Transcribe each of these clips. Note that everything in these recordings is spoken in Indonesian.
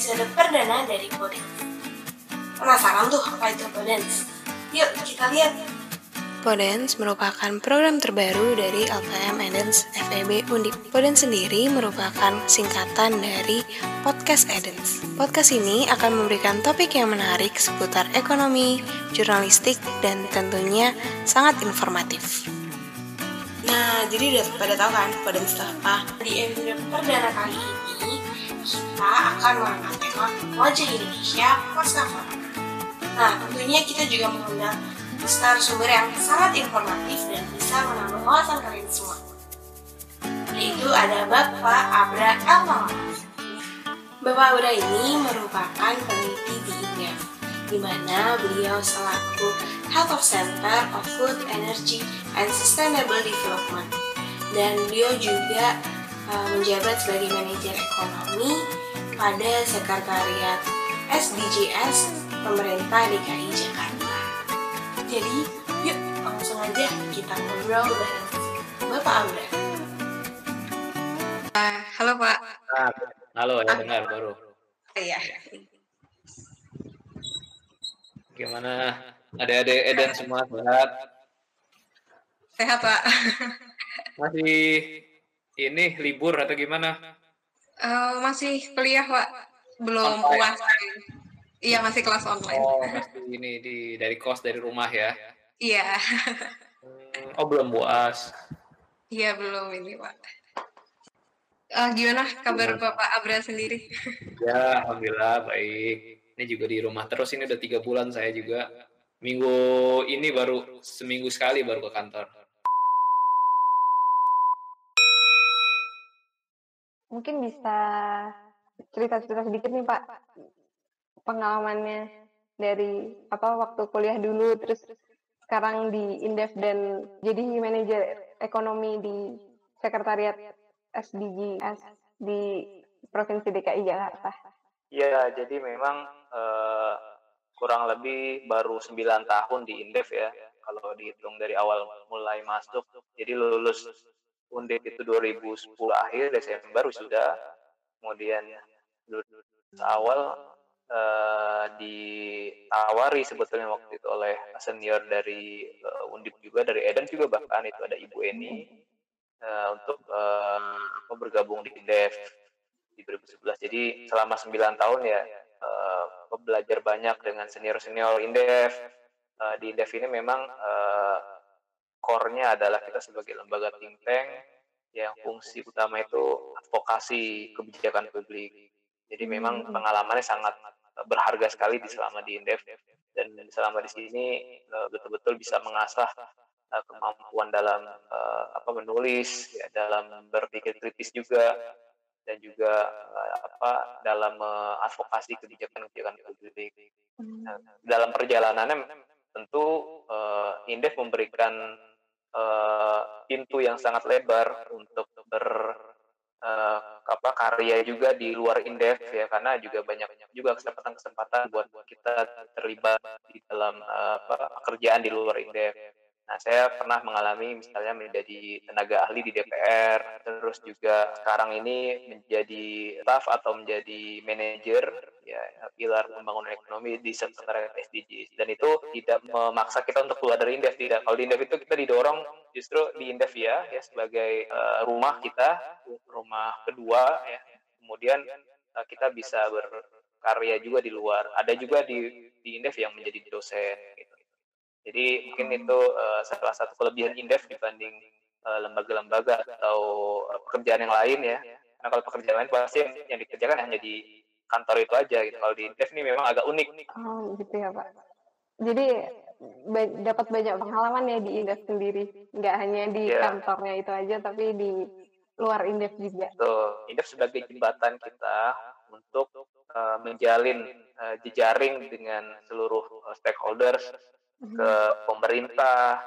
episode perdana dari Podens. Penasaran tuh apa itu Podens? Yuk kita lihat. Podens merupakan program terbaru dari LPM Edens FEB Undip. Podens sendiri merupakan singkatan dari Podcast Edens. Podcast ini akan memberikan topik yang menarik seputar ekonomi, jurnalistik, dan tentunya sangat informatif. Nah, jadi udah pada tahu kan Podens itu apa? Di episode perdana kali ini, kita akan mengangkat tema wajah Indonesia pasca. Nah, tentunya kita juga mengundang sumber yang sangat informatif dan bisa menambah wawasan kalian semua. Yaitu ada Bapak Abra Elmama. Bapak Abra ini merupakan peneliti di INDEF, di mana beliau selaku Head of Center of Food, Energy, and Sustainable Development. Dan beliau juga uh, menjabat sebagai manajer ekonomi pada Sekretariat SDGs Pemerintah DKI Jakarta. Jadi, yuk langsung aja kita ngobrol bareng Bapak Amra. Uh, halo Pak. Halo ya dengar baru. Iya. Gimana? Ada-ada Eden semua sehat? Sehat Pak. Masih ini libur atau gimana? Uh, masih kuliah Pak. Belum puas. Iya masih kelas online. Oh masih ini di dari kos dari rumah ya? Iya. Hmm, oh belum puas? Iya belum ini pak. Uh, gimana kabar hmm. Bapak Abra sendiri? Ya alhamdulillah baik. Ini juga di rumah terus ini udah tiga bulan saya juga. Minggu ini baru seminggu sekali baru ke kantor. Mungkin bisa cerita-cerita sedikit nih Pak pengalamannya dari apa waktu kuliah dulu terus sekarang di Indef dan jadi manajer ekonomi di sekretariat SDGs di Provinsi DKI Jakarta. Iya, jadi memang uh, kurang lebih baru 9 tahun di Indef ya, kalau dihitung dari awal mulai masuk. Jadi lulus Undip itu 2010 akhir Desember sudah, kemudian awal uh, ditawari sebetulnya waktu itu oleh senior dari uh, Undip juga dari Eden juga bahkan itu ada Ibu Eni uh, untuk uh, bergabung di Indef di 2011. Jadi selama 9 tahun ya uh, belajar banyak dengan senior-senior Indef. Uh, di Indef ini memang uh, core-nya adalah kita sebagai lembaga think tank yang fungsi utama itu advokasi kebijakan publik. Jadi memang hmm. pengalamannya sangat berharga sekali di selama di Indef dan selama di sini eh, betul-betul bisa mengasah eh, kemampuan dalam uh, apa menulis ya dalam berpikir kritis juga dan juga apa dalam advokasi kebijakan-kebijakan publik. Nah, dalam perjalanannya tentu Indef memberikan uh, pintu yang sangat lebar untuk ber uh, apa karya juga di luar indef ya karena juga banyak juga kesempatan-kesempatan buat kita terlibat di dalam uh, apa, pekerjaan di luar indef. Nah, saya pernah mengalami misalnya menjadi tenaga ahli di DPR, terus juga sekarang ini menjadi staff atau menjadi manajer ya pilar pembangunan ekonomi di sekretariat SDGs dan itu tidak memaksa kita untuk keluar dari Indef tidak. Kalau di Indef itu kita didorong justru di Indef ya ya sebagai uh, rumah kita, rumah kedua ya. Kemudian uh, kita bisa berkarya juga di luar. Ada juga di di Indef yang menjadi dosen. Jadi mungkin itu uh, salah satu kelebihan Indef dibanding eh, lembaga-lembaga uh, atau uh, pekerjaan yang lain ya. Karena kalau pekerjaan lain pasti yang, yang dikerjakan hanya di kantor itu aja gitu. Kalau di Indef ini memang agak unik. Oh gitu ya Pak. Jadi ba dapat banyak pengalaman ya di Indef sendiri. Nggak hanya di yeah. kantornya itu aja, tapi di luar Indef juga. Tuh, Indef sebagai jembatan kita untuk uh, menjalin uh, jejaring dengan seluruh uh, stakeholders ke pemerintah,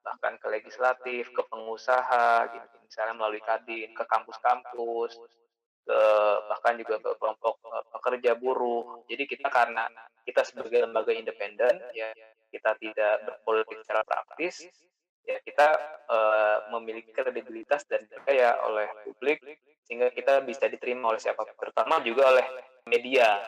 bahkan ke legislatif, ke pengusaha, gitu. misalnya melalui kadin, ke kampus-kampus, ke bahkan juga ke kelompok uh, pekerja buruh. Jadi kita karena kita sebagai lembaga independen, ya kita tidak berpolitik secara praktis, ya kita uh, memiliki kredibilitas dan percaya oleh publik sehingga kita bisa diterima oleh siapa terutama juga oleh media.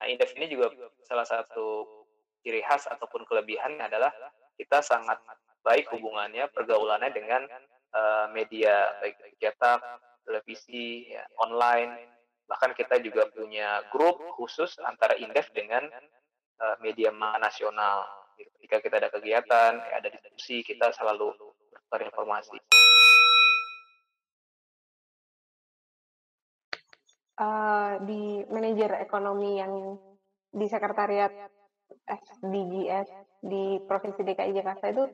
Nah, Indef ini juga salah satu ciri khas ataupun kelebihannya adalah kita sangat baik hubungannya pergaulannya dengan uh, media baik cetak, televisi, ya, online. Bahkan kita juga punya grup khusus antara Indef dengan uh, media nasional. Ketika kita ada kegiatan, ya, ada diskusi, kita selalu berinformasi. uh, di manajer ekonomi yang di sekretariat SDGs di Provinsi DKI Jakarta itu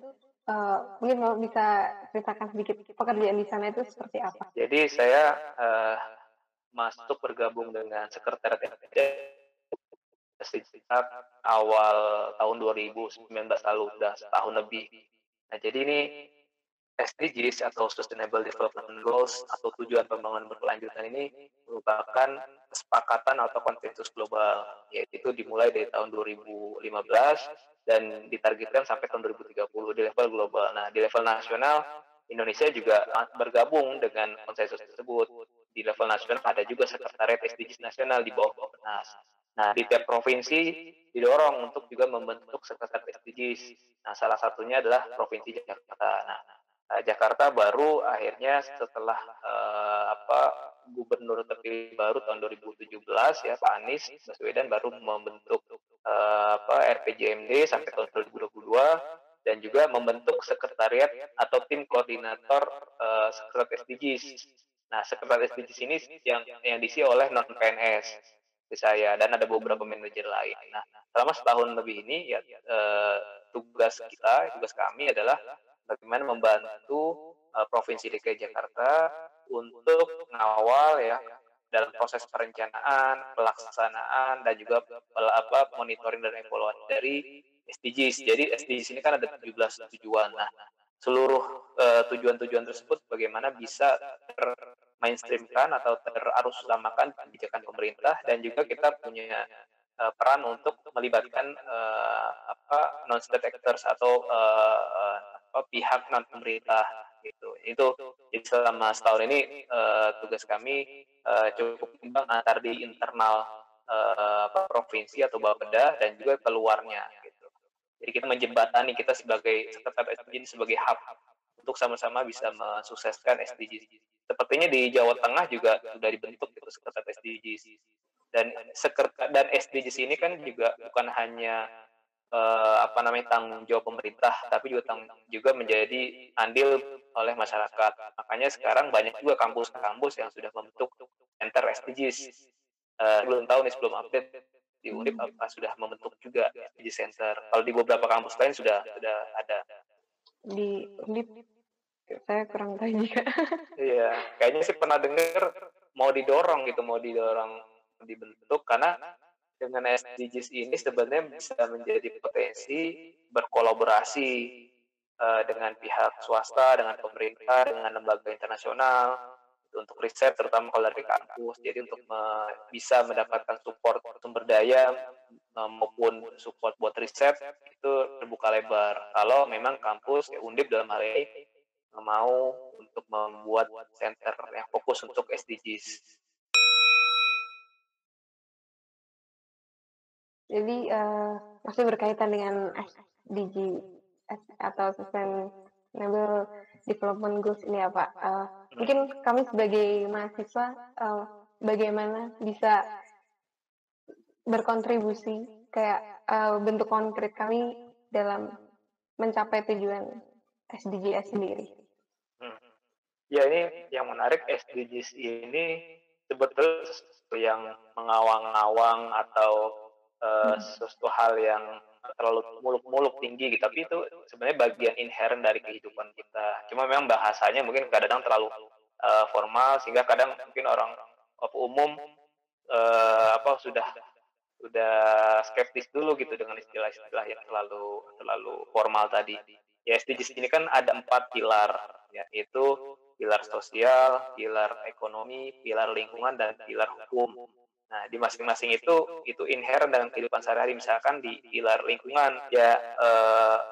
uh, mungkin mau bisa ceritakan sedikit pekerjaan di sana itu seperti apa? Jadi saya uh, masuk bergabung dengan sekretariat sejak awal tahun 2019 lalu, sudah setahun lebih. Nah, jadi ini SDGs atau Sustainable Development Goals atau tujuan pembangunan berkelanjutan ini merupakan kesepakatan atau konsensus global yaitu dimulai dari tahun 2015 dan ditargetkan sampai tahun 2030 di level global. Nah, di level nasional Indonesia juga bergabung dengan konsensus tersebut. Di level nasional ada juga sekretariat SDGs nasional di bawah Bappenas. Nah, di tiap provinsi didorong untuk juga membentuk sekretariat SDGs. Nah, salah satunya adalah Provinsi Jakarta. Nah, uh, Jakarta baru akhirnya setelah uh, apa gubernur terpilih baru tahun 2017 ya Pak Anies Baswedan baru membentuk uh, apa RPJMD sampai tahun 2022 dan juga membentuk sekretariat atau tim koordinator uh, sekretariat SDGs. Nah, sekretariat SDGs ini yang yang diisi oleh non PNS saya dan ada beberapa manajer lain. Nah, selama setahun lebih ini ya uh, tugas kita, tugas kami adalah bagaimana membantu uh, Provinsi DKI Jakarta untuk mengawal ya dalam proses perencanaan, pelaksanaan dan juga apa monitoring dan evaluasi dari SDGs. Jadi SDGs ini kan ada 17 tujuan. Nah, seluruh uh, tujuan-tujuan tersebut bagaimana bisa termainstreamkan atau terarus utamakan kebijakan pemerintah dan juga kita punya uh, peran untuk melibatkan uh, apa non state actors atau uh, apa, pihak non pemerintah gitu. Itu jadi selama setahun ini uh, tugas kami uh, cukup imbang antar di internal uh, provinsi atau bapeda dan juga keluarnya gitu. Jadi kita menjembatani kita sebagai sekretariat SDG sebagai hub untuk sama-sama bisa mensukseskan SDGs. Sepertinya di Jawa Tengah juga sudah dibentuk gitu sekretariat SDGs. Dan dan SDGs ini kan juga bukan hanya uh, apa namanya tanggung jawab pemerintah, tapi juga tanggung juga menjadi andil oleh masyarakat. Makanya sekarang banyak juga kampus-kampus yang sudah membentuk center SDGs. Uh, belum tahu nih sebelum update di UNIP apa sudah membentuk juga SDG Center. Kalau di beberapa kampus lain sudah sudah ada. Di UNIP saya kurang tahu juga. iya, kayaknya sih pernah dengar mau didorong gitu, mau didorong dibentuk karena dengan SDGs ini sebenarnya bisa menjadi potensi berkolaborasi uh, dengan pihak swasta, dengan pemerintah, dengan lembaga internasional untuk riset terutama kalau dari kampus. Jadi untuk me bisa mendapatkan support sumber daya uh, maupun support buat riset itu terbuka lebar. Kalau memang kampus ya Undip dalam hal ini mau untuk membuat center yang fokus untuk SDGs. Jadi uh, masih berkaitan dengan SDG atau Sustainable Development Goals ini ya Pak. Uh, mungkin kami sebagai mahasiswa uh, bagaimana bisa berkontribusi kayak uh, bentuk konkret kami dalam mencapai tujuan SDGs sendiri. Hmm. Ya ini yang menarik SDGs ini sebetulnya yang mengawang-awang atau uh, sesuatu hal yang terlalu muluk-muluk tinggi gitu. Tapi itu sebenarnya bagian inherent dari kehidupan kita. Cuma memang bahasanya mungkin kadang-kadang terlalu uh, formal sehingga kadang mungkin orang umum uh, apa sudah sudah skeptis dulu gitu dengan istilah-istilah yang terlalu terlalu formal tadi. Ya SDGs ini kan ada empat pilar yaitu pilar sosial, pilar ekonomi, pilar lingkungan dan pilar hukum. Nah, di masing-masing itu itu inherent dengan kehidupan sehari-hari. Misalkan di pilar lingkungan ya e,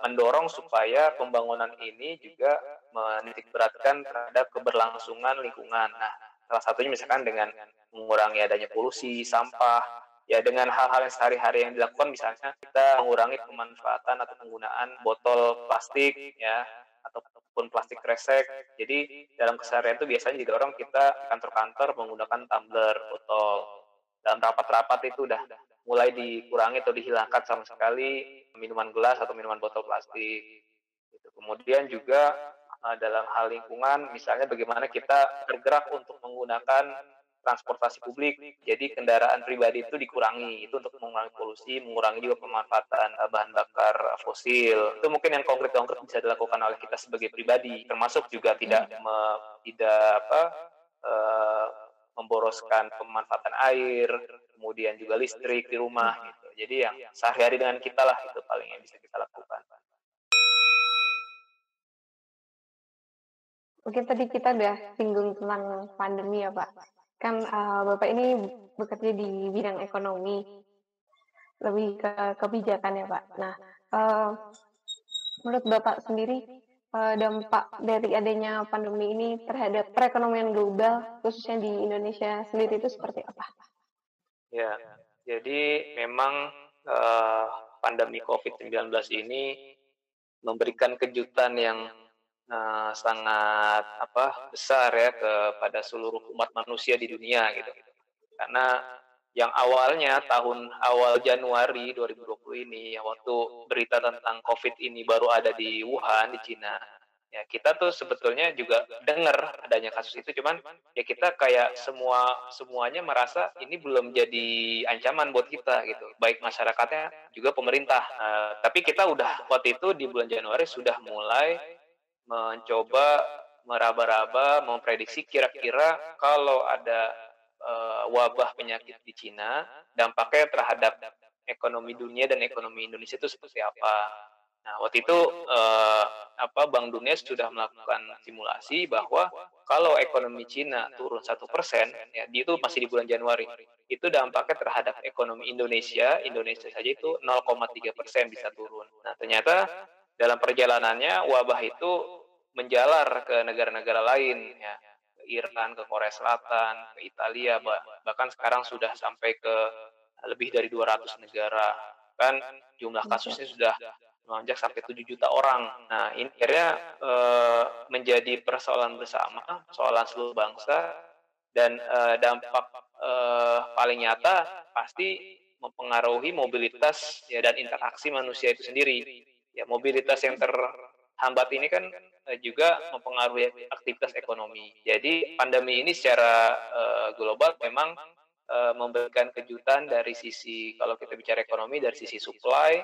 mendorong supaya pembangunan ini juga menitik beratkan terhadap keberlangsungan lingkungan. Nah, salah satunya misalkan dengan mengurangi adanya polusi, sampah, ya dengan hal-hal yang sehari-hari yang dilakukan misalnya kita mengurangi pemanfaatan atau penggunaan botol plastik ya ataupun plastik kresek. Jadi dalam keseharian itu biasanya didorong kita kantor-kantor menggunakan tumbler, botol dalam rapat-rapat itu udah mulai dikurangi atau dihilangkan sama sekali minuman gelas atau minuman botol plastik. Gitu. Kemudian juga uh, dalam hal lingkungan, misalnya bagaimana kita bergerak untuk menggunakan transportasi publik. Jadi kendaraan pribadi itu dikurangi, itu untuk mengurangi polusi, mengurangi juga pemanfaatan uh, bahan bakar fosil. Itu mungkin yang konkret-konkret bisa dilakukan oleh kita sebagai pribadi, termasuk juga tidak me, tidak apa memboroskan pemanfaatan air, kemudian juga listrik di rumah gitu. Jadi yang sehari-hari dengan kita lah itu paling yang bisa kita lakukan. Oke, tadi kita udah singgung tentang pandemi ya Pak. Kan uh, Bapak ini bekerja di bidang ekonomi, lebih ke kebijakan ya Pak. Nah, uh, menurut Bapak sendiri uh, dampak dari adanya pandemi ini terhadap perekonomian global, khususnya di Indonesia sendiri itu seperti apa? Ya, jadi memang uh, pandemi COVID-19 ini memberikan kejutan yang uh, sangat apa besar ya kepada seluruh umat manusia di dunia gitu. Karena yang awalnya tahun awal Januari 2020 ini, ya waktu berita tentang COVID ini baru ada di Wuhan, di Cina, ya kita tuh sebetulnya juga dengar adanya kasus itu, cuman ya kita kayak semua semuanya merasa ini belum jadi ancaman buat kita gitu, baik masyarakatnya juga pemerintah. Uh, tapi kita udah waktu itu di bulan Januari sudah mulai mencoba meraba-raba, memprediksi kira-kira kalau ada uh, wabah penyakit di Cina, dampaknya terhadap ekonomi dunia dan ekonomi Indonesia itu seperti apa. Nah, waktu itu uh, apa Bank Dunia sudah melakukan simulasi bahwa kalau ekonomi Cina turun satu persen, ya itu masih di bulan Januari, itu dampaknya terhadap ekonomi Indonesia, Indonesia saja itu 0,3 persen bisa turun. Nah, ternyata dalam perjalanannya wabah itu menjalar ke negara-negara lain, ya Iran, ke Korea Selatan, ke Italia, bahkan sekarang sudah sampai ke lebih dari 200 negara. Kan jumlah kasusnya sudah melonjak sampai 7 juta orang. Nah, ini akhirnya e, menjadi persoalan bersama, persoalan seluruh bangsa, dan e, dampak e, paling nyata pasti mempengaruhi mobilitas ya dan interaksi manusia itu sendiri. Ya, mobilitas yang terhambat ini kan juga mempengaruhi aktivitas ekonomi. Jadi pandemi ini secara uh, global memang uh, memberikan kejutan dari sisi kalau kita bicara ekonomi dari sisi supply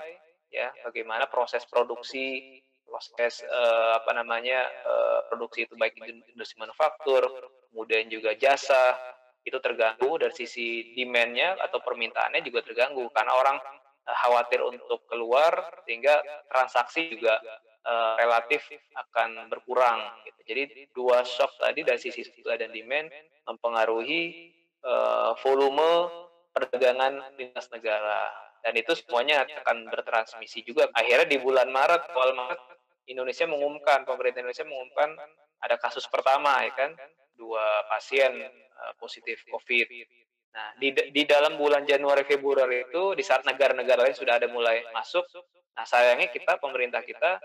ya bagaimana proses produksi proses uh, apa namanya uh, produksi itu baik industri manufaktur kemudian juga jasa itu terganggu dari sisi demand-nya atau permintaannya juga terganggu karena orang khawatir untuk keluar sehingga transaksi juga uh, relatif akan berkurang. Gitu. Jadi dua shock tadi dari sisi supply dan demand mempengaruhi uh, volume perdagangan lintas negara dan itu semuanya akan bertransmisi juga. Akhirnya di bulan Maret, awal Maret Indonesia mengumumkan, pemerintah Indonesia mengumumkan ada kasus pertama ya kan, dua pasien uh, positif COVID. Nah, di, di dalam bulan Januari Februari itu di saat negara-negara lain sudah ada mulai masuk, nah sayangnya kita pemerintah kita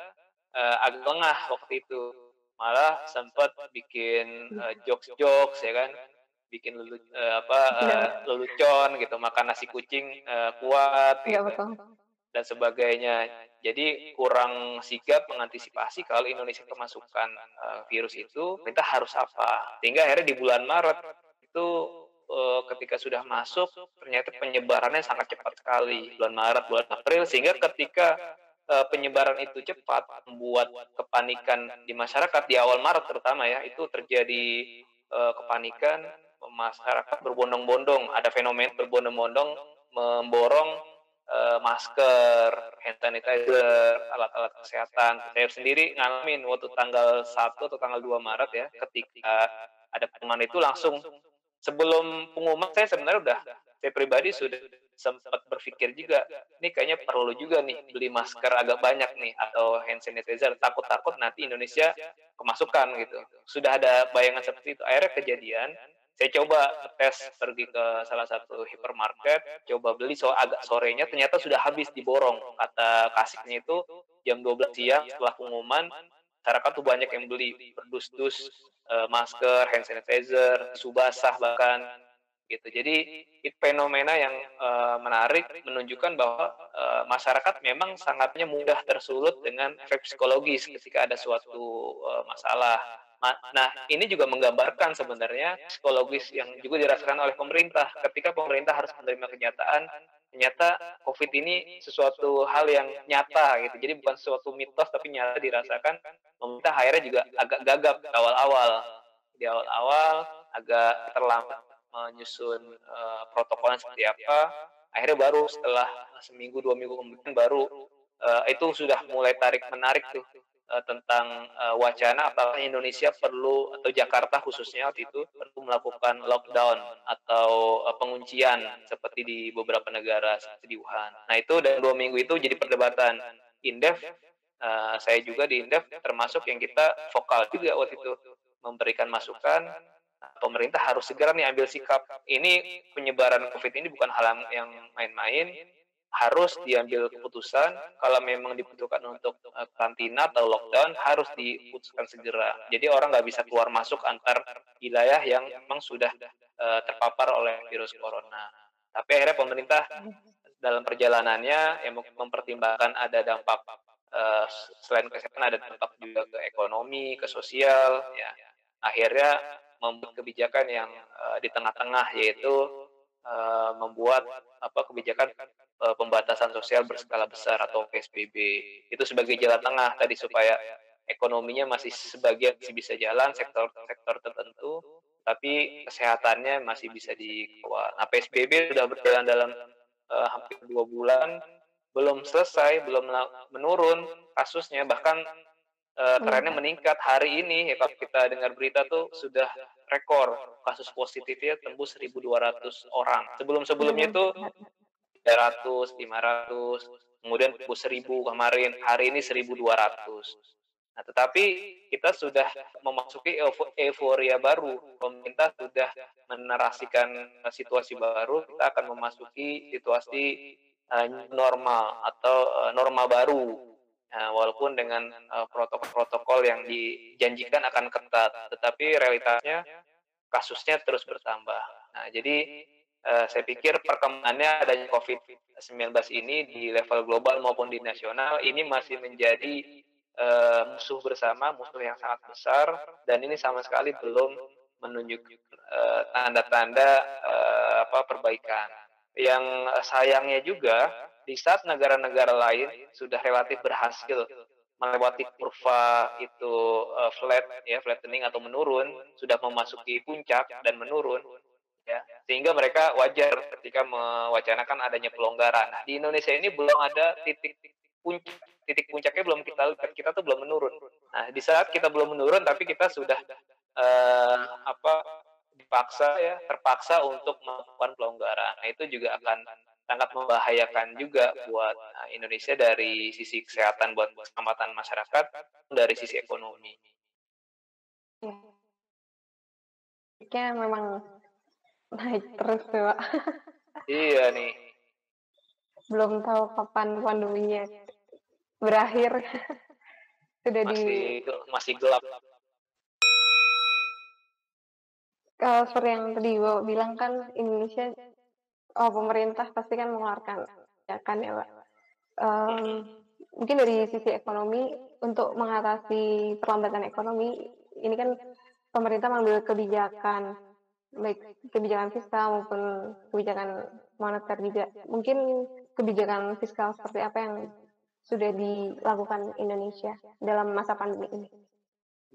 uh, agak lengah waktu itu. Malah sempat bikin uh, jokes-jokes ya kan? Bikin lulu, uh, apa uh, lelucon gitu makan nasi kucing uh, kuat ya, gitu. betul. dan sebagainya. Jadi kurang sigap mengantisipasi kalau Indonesia kemasukan uh, virus itu kita harus apa? Sehingga akhirnya di bulan Maret itu uh, ketika sudah masuk ternyata penyebarannya sangat cepat sekali. Bulan Maret bulan April sehingga ketika uh, penyebaran itu cepat membuat kepanikan di masyarakat di awal Maret terutama ya itu terjadi uh, kepanikan masyarakat berbondong-bondong ada fenomena berbondong-bondong memborong uh, masker, hand sanitizer, alat-alat kesehatan. Saya sendiri ngalamin waktu tanggal 1 atau tanggal 2 Maret ya ketika ada pengumuman itu langsung sebelum pengumuman saya sebenarnya udah saya pribadi sudah sempat berpikir juga, ini kayaknya perlu juga nih beli masker agak banyak nih atau hand sanitizer. Takut-takut nanti Indonesia kemasukan gitu. Sudah ada bayangan seperti itu. Akhirnya kejadian, saya coba tes pergi ke salah satu hypermarket, coba beli so agak sorenya, ternyata sudah habis diborong. Kata kasihnya itu jam 12 siang setelah pengumuman, masyarakat tuh banyak yang beli berdus-dus uh, masker, hand sanitizer, tisu basah bahkan gitu. Jadi itu fenomena yang uh, menarik menunjukkan bahwa uh, masyarakat memang sangatnya mudah tersulut dengan efek psikologis ketika ada suatu uh, masalah. Nah, ini juga menggambarkan sebenarnya psikologis yang juga dirasakan oleh pemerintah ketika pemerintah harus menerima kenyataan ternyata COVID ini sesuatu hal yang nyata gitu. Jadi bukan sesuatu mitos tapi nyata dirasakan. Pemerintah akhirnya juga agak gagap awal-awal. Di awal-awal agak terlambat menyusun uh, protokolnya seperti apa akhirnya baru setelah seminggu dua minggu kemudian baru uh, itu sudah mulai tarik menarik tuh uh, tentang uh, wacana apakah Indonesia perlu atau Jakarta khususnya waktu itu perlu melakukan lockdown atau uh, penguncian seperti di beberapa negara seperti di Wuhan. Nah itu dan dua minggu itu jadi perdebatan. Indef, uh, saya juga di Indef termasuk yang kita vokal juga waktu itu memberikan masukan pemerintah harus segera nih ambil sikap. Ini penyebaran COVID ini bukan hal yang main-main, harus diambil keputusan. Kalau memang dibutuhkan untuk eh, karantina atau lockdown, harus diputuskan segera. Jadi orang nggak bisa keluar masuk antar wilayah yang memang sudah uh, terpapar oleh virus corona. Tapi akhirnya pemerintah dalam perjalanannya yang mempertimbangkan ada dampak uh, selain kesehatan ada dampak juga ke ekonomi, ke sosial, ya. Akhirnya membuat kebijakan yang uh, di tengah-tengah yaitu uh, membuat apa kebijakan uh, pembatasan sosial berskala besar atau PSBB itu sebagai jalan tengah tadi supaya ekonominya masih sebagian masih bisa jalan sektor-sektor tertentu tapi kesehatannya masih bisa dikawal. Nah PSBB sudah berjalan dalam uh, hampir dua bulan belum selesai belum menurun kasusnya bahkan uh, trennya meningkat hari ini ya kalau kita dengar berita tuh sudah rekor kasus positifnya tembus 1.200 orang. Sebelum-sebelumnya itu 300, 500, kemudian tembus 1.000 kemarin, hari ini 1.200. Nah, tetapi kita sudah memasuki euforia baru. Pemerintah sudah menarasikan situasi baru, kita akan memasuki situasi uh, normal atau uh, norma baru Nah, walaupun dengan protokol-protokol uh, yang dijanjikan akan ketat, tetapi realitasnya kasusnya terus bertambah. Nah, jadi uh, saya pikir perkembangannya adanya COVID-19 ini di level global maupun di nasional ini masih menjadi uh, musuh bersama, musuh yang sangat besar, dan ini sama sekali belum menunjukkan tanda-tanda uh, apa perbaikan. Yang sayangnya juga di saat negara-negara lain sudah relatif berhasil melewati kurva itu uh, flat ya flattening atau menurun sudah memasuki puncak dan menurun ya sehingga mereka wajar ketika mewacanakan adanya pelonggaran. Di Indonesia ini belum ada titik puncak titik puncaknya belum kita lihat kita tuh belum menurun. Nah di saat kita belum menurun tapi kita sudah uh, apa dipaksa ya terpaksa untuk melakukan pelonggaran. Nah itu juga akan sangat membahayakan juga buat uh, Indonesia dari sisi kesehatan buat keselamatan masyarakat dari sisi ekonomi. Ya, memang naik terus tuh, Pak. iya nih. Belum tahu kapan pandeminya berakhir. Sudah masih, di masih gelap. Kalau seperti yang tadi Bapak bilang kan Indonesia oh pemerintah pasti kan mengeluarkan kebijakan ya pak? Um, mungkin dari sisi ekonomi untuk mengatasi perlambatan ekonomi ini kan pemerintah mengambil kebijakan baik kebijakan fiskal maupun kebijakan moneter juga. Mungkin kebijakan fiskal seperti apa yang sudah dilakukan Indonesia dalam masa pandemi ini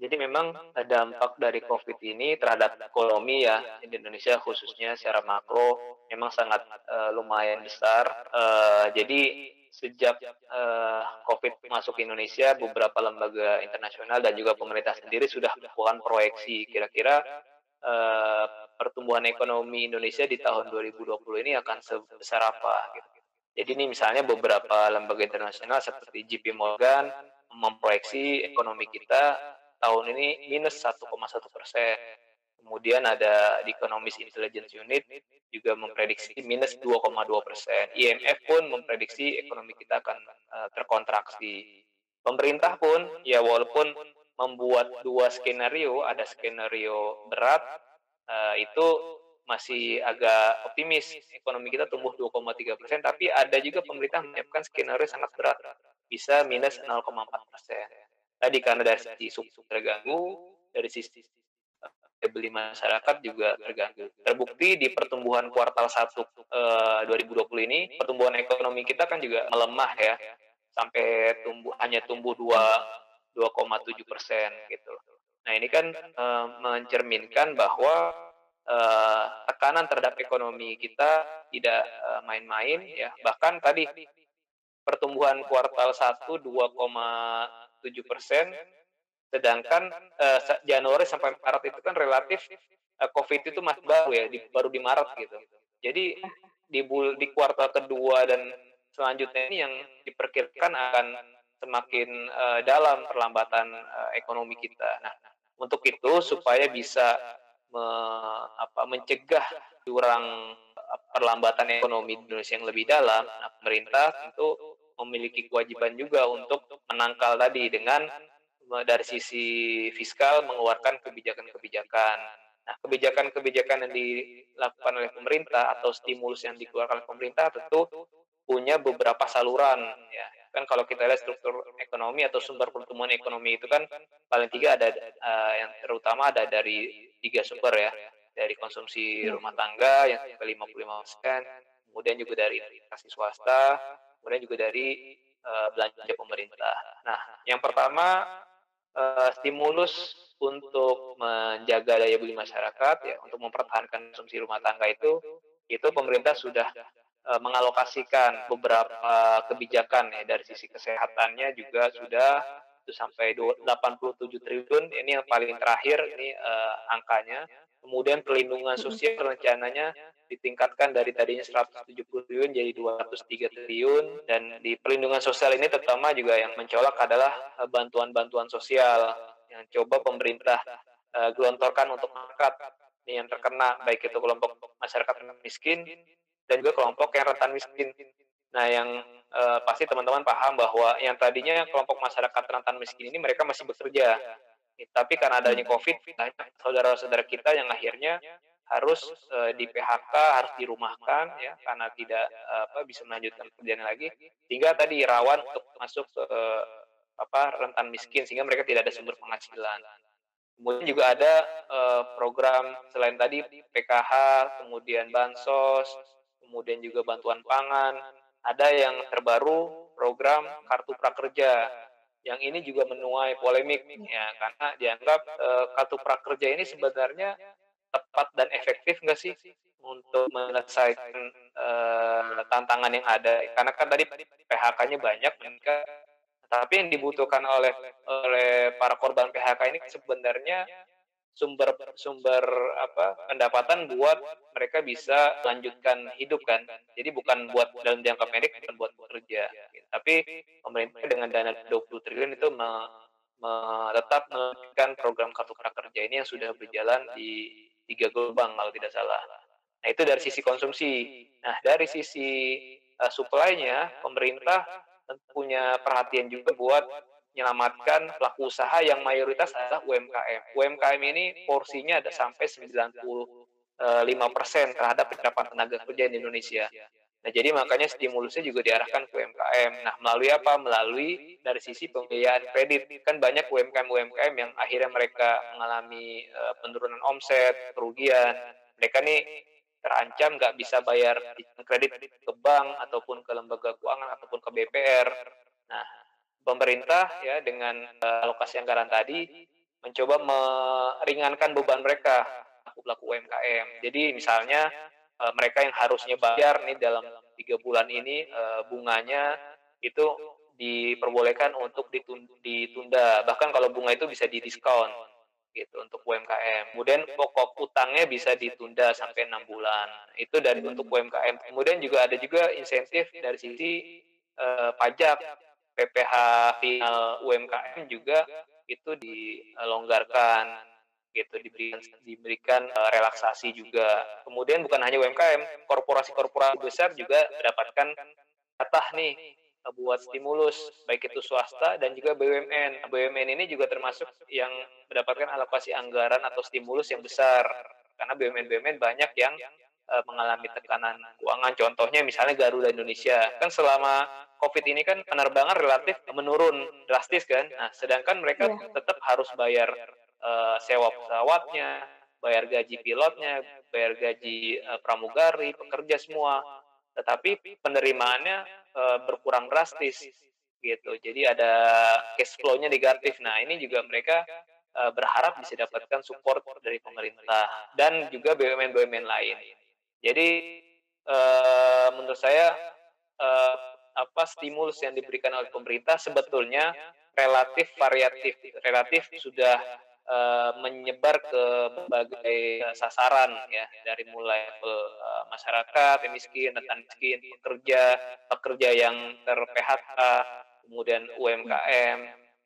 jadi memang dampak dari COVID ini terhadap ekonomi ya di Indonesia khususnya secara makro memang sangat uh, lumayan besar. Uh, jadi sejak uh, COVID masuk Indonesia, beberapa lembaga internasional dan juga pemerintah sendiri sudah melakukan proyeksi kira-kira uh, pertumbuhan ekonomi Indonesia di tahun 2020 ini akan sebesar apa gitu. Jadi ini misalnya beberapa lembaga internasional seperti JP Morgan memproyeksi ekonomi kita tahun ini minus 1,1 persen. Kemudian ada di Economist Intelligence Unit juga memprediksi minus 2,2 persen. IMF pun memprediksi ekonomi kita akan uh, terkontraksi. Pemerintah pun ya walaupun membuat dua skenario, ada skenario berat uh, itu masih agak optimis ekonomi kita tumbuh 2,3 persen, tapi ada juga pemerintah menyiapkan skenario sangat berat, bisa minus 0,4 persen. Tadi karena dari sisi suku terganggu, dari sisi daya beli masyarakat juga terganggu. Terbukti di pertumbuhan kuartal 1 eh, 2020 ini, pertumbuhan ekonomi kita kan juga melemah ya, sampai tumbuh hanya tumbuh 2 2,7 persen gitu. Nah ini kan eh, mencerminkan bahwa eh, tekanan terhadap ekonomi kita tidak eh, main-main ya. Bahkan tadi pertumbuhan kuartal 1 2,7 persen Sedangkan uh, Januari sampai Maret itu kan relatif uh, COVID itu masih baru ya, di, baru di Maret gitu. Jadi di bul di kuartal kedua dan selanjutnya ini yang diperkirakan akan semakin uh, dalam perlambatan uh, ekonomi kita. Nah, untuk itu supaya bisa me, apa, mencegah jurang perlambatan ekonomi Indonesia yang lebih dalam, nah, pemerintah tentu memiliki kewajiban juga untuk menangkal tadi dengan dari sisi fiskal mengeluarkan kebijakan-kebijakan. Nah, kebijakan-kebijakan yang dilakukan oleh pemerintah atau stimulus yang dikeluarkan oleh pemerintah tentu punya beberapa saluran ya. Kan kalau kita lihat struktur ekonomi atau sumber pertumbuhan ekonomi itu kan paling tiga ada uh, yang terutama ada dari tiga sumber ya. Dari konsumsi rumah tangga yang sampai 55%, kemudian juga dari investasi swasta, kemudian juga dari uh, belanja pemerintah. Nah, yang pertama uh, stimulus untuk menjaga daya beli masyarakat ya untuk mempertahankan konsumsi rumah tangga itu itu pemerintah sudah uh, mengalokasikan beberapa kebijakan ya dari sisi kesehatannya juga sudah itu sampai 87 triliun ini yang paling terakhir ini uh, angkanya kemudian perlindungan sosial rencananya ditingkatkan dari tadinya 170 triliun jadi 203 triliun. Dan di perlindungan sosial ini terutama juga yang mencolok adalah eh, bantuan-bantuan sosial yang coba pemerintah uh, gelontorkan untuk masyarakat. Yang terkena baik itu kelompok masyarakat miskin dan juga kelompok yang rentan miskin. Nah, yang uh, pasti teman-teman paham bahwa yang tadinya kelompok masyarakat rentan miskin ini mereka masih bekerja, tapi karena adanya COVID, banyak saudara-saudara kita yang akhirnya harus uh, di PHK harus dirumahkan ya karena tidak uh, apa bisa melanjutkan pekerjaan lagi. Sehingga tadi rawan untuk masuk ke uh, apa rentan miskin sehingga mereka tidak ada sumber penghasilan. Kemudian juga ada uh, program selain tadi PKH, kemudian bansos, kemudian juga bantuan pangan, ada yang terbaru program kartu prakerja yang ini juga menuai polemik ya karena dianggap uh, kartu prakerja ini sebenarnya tepat dan efektif nggak sih untuk menyelesaikan uh, tantangan yang ada? Karena kan tadi PHK-nya banyak tapi yang dibutuhkan oleh oleh para korban PHK ini sebenarnya sumber sumber apa pendapatan buat mereka bisa lanjutkan hidup kan jadi bukan buat dalam jangka pendek bukan buat bekerja tapi pemerintah dengan dana 20 triliun itu me, me, tetap melanjutkan program kartu prakerja ini yang sudah berjalan di tiga gelombang kalau tidak salah. Nah itu dari sisi konsumsi. Nah dari sisi uh, supply-nya, pemerintah punya perhatian juga buat menyelamatkan pelaku usaha yang mayoritas adalah UMKM. UMKM ini porsinya ada sampai 95 persen terhadap penyerapan tenaga kerja di Indonesia. Nah, jadi makanya stimulusnya juga diarahkan ke UMKM. Nah, melalui apa? Melalui dari sisi pembiayaan kredit. Kan banyak UMKM-UMKM yang akhirnya mereka mengalami uh, penurunan omset, kerugian. Mereka nih terancam nggak bisa bayar kredit ke bank ataupun ke lembaga keuangan ataupun ke BPR. Nah, pemerintah ya dengan uh, alokasi anggaran tadi mencoba meringankan beban mereka pelaku UMKM. Jadi misalnya uh, mereka yang harusnya bayar nih dalam tiga bulan ini uh, bunganya itu diperbolehkan untuk ditunda, bahkan kalau bunga itu bisa didiskon gitu untuk UMKM. Kemudian pokok utangnya bisa ditunda sampai enam bulan. Itu dari untuk UMKM. Kemudian juga ada juga insentif dari sisi uh, pajak PPH final UMKM juga itu dilonggarkan gitu diberikan diberikan uh, relaksasi juga. Kemudian bukan hanya UMKM, korporasi-korporasi besar juga mendapatkan jatah nih buat stimulus baik itu swasta dan juga BUMN. BUMN ini juga termasuk yang mendapatkan alokasi anggaran atau stimulus yang besar karena BUMN-BUMN banyak yang uh, mengalami tekanan keuangan. Contohnya misalnya Garuda Indonesia. Kan selama Covid ini kan penerbangan relatif menurun drastis kan. Nah, sedangkan mereka yeah. tetap harus bayar uh, sewa pesawatnya, bayar gaji pilotnya, bayar gaji uh, pramugari, pekerja semua. Tetapi penerimaannya uh, berkurang drastis gitu. Jadi ada cash flow-nya negatif. Nah, ini juga mereka uh, berharap bisa dapatkan support dari pemerintah dan juga BUMN-BUMN lain. Jadi uh, menurut saya uh, apa stimulus yang diberikan oleh pemerintah sebetulnya relatif variatif, relatif sudah uh, menyebar ke berbagai sasaran ya dari mulai uh, masyarakat yang miskin, rentan miskin, pekerja, pekerja yang ter PHK, kemudian UMKM,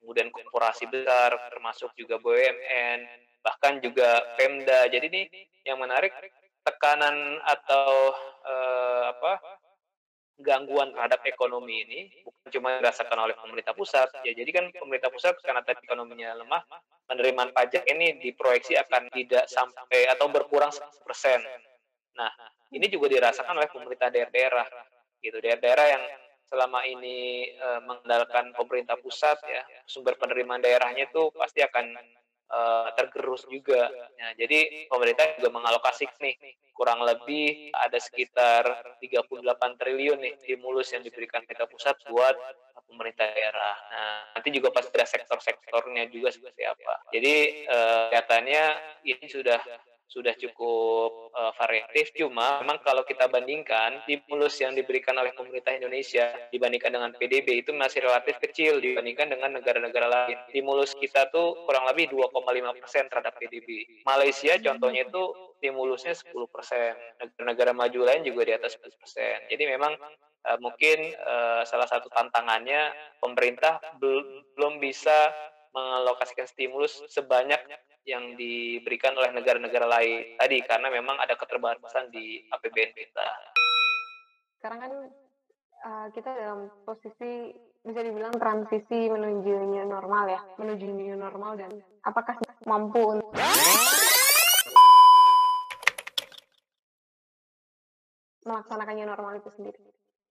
kemudian korporasi besar termasuk juga BUMN, bahkan juga Pemda. Jadi ini yang menarik tekanan atau uh, apa gangguan terhadap ekonomi ini bukan cuma dirasakan oleh pemerintah pusat ya jadi kan pemerintah pusat karena tadi ekonominya lemah penerimaan pajak ini diproyeksi akan tidak sampai atau berkurang 100%. Nah, ini juga dirasakan oleh pemerintah daerah-daerah gitu daerah-daerah yang selama ini e, mengandalkan pemerintah pusat ya sumber penerimaan daerahnya itu pasti akan uh, tergerus juga. Nah, jadi pemerintah juga mengalokasi nih kurang lebih ada sekitar 38 triliun nih stimulus yang diberikan pemerintah pusat buat pemerintah daerah. Nah, nanti juga pasti ada sektor-sektornya juga seperti apa. Jadi uh, kelihatannya ini sudah sudah cukup uh, variatif. Cuma memang kalau kita bandingkan stimulus yang diberikan oleh pemerintah Indonesia dibandingkan dengan PDB itu masih relatif kecil dibandingkan dengan negara-negara lain. Stimulus kita tuh kurang lebih 2,5 persen terhadap PDB. Malaysia contohnya itu stimulusnya 10 persen. Negara-negara maju lain juga di atas 10 persen. Jadi memang uh, mungkin uh, salah satu tantangannya pemerintah belum bisa mengalokasikan stimulus sebanyak yang diberikan oleh negara-negara lain tadi karena memang ada keterbatasan di APBN kita. Sekarang kan uh, kita dalam posisi bisa dibilang transisi menuju new normal ya, menuju new normal dan apakah mampu untuk melaksanakan new normal itu sendiri?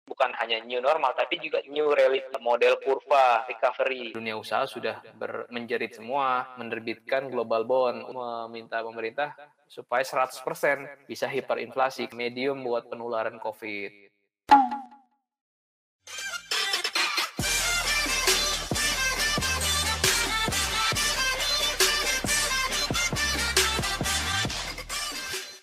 Bukan hanya new normal tapi juga new reality model kurva recovery. Dunia usaha sudah ber, menjerit semua menerbitkan global bond meminta pemerintah supaya 100% bisa hiperinflasi medium buat penularan covid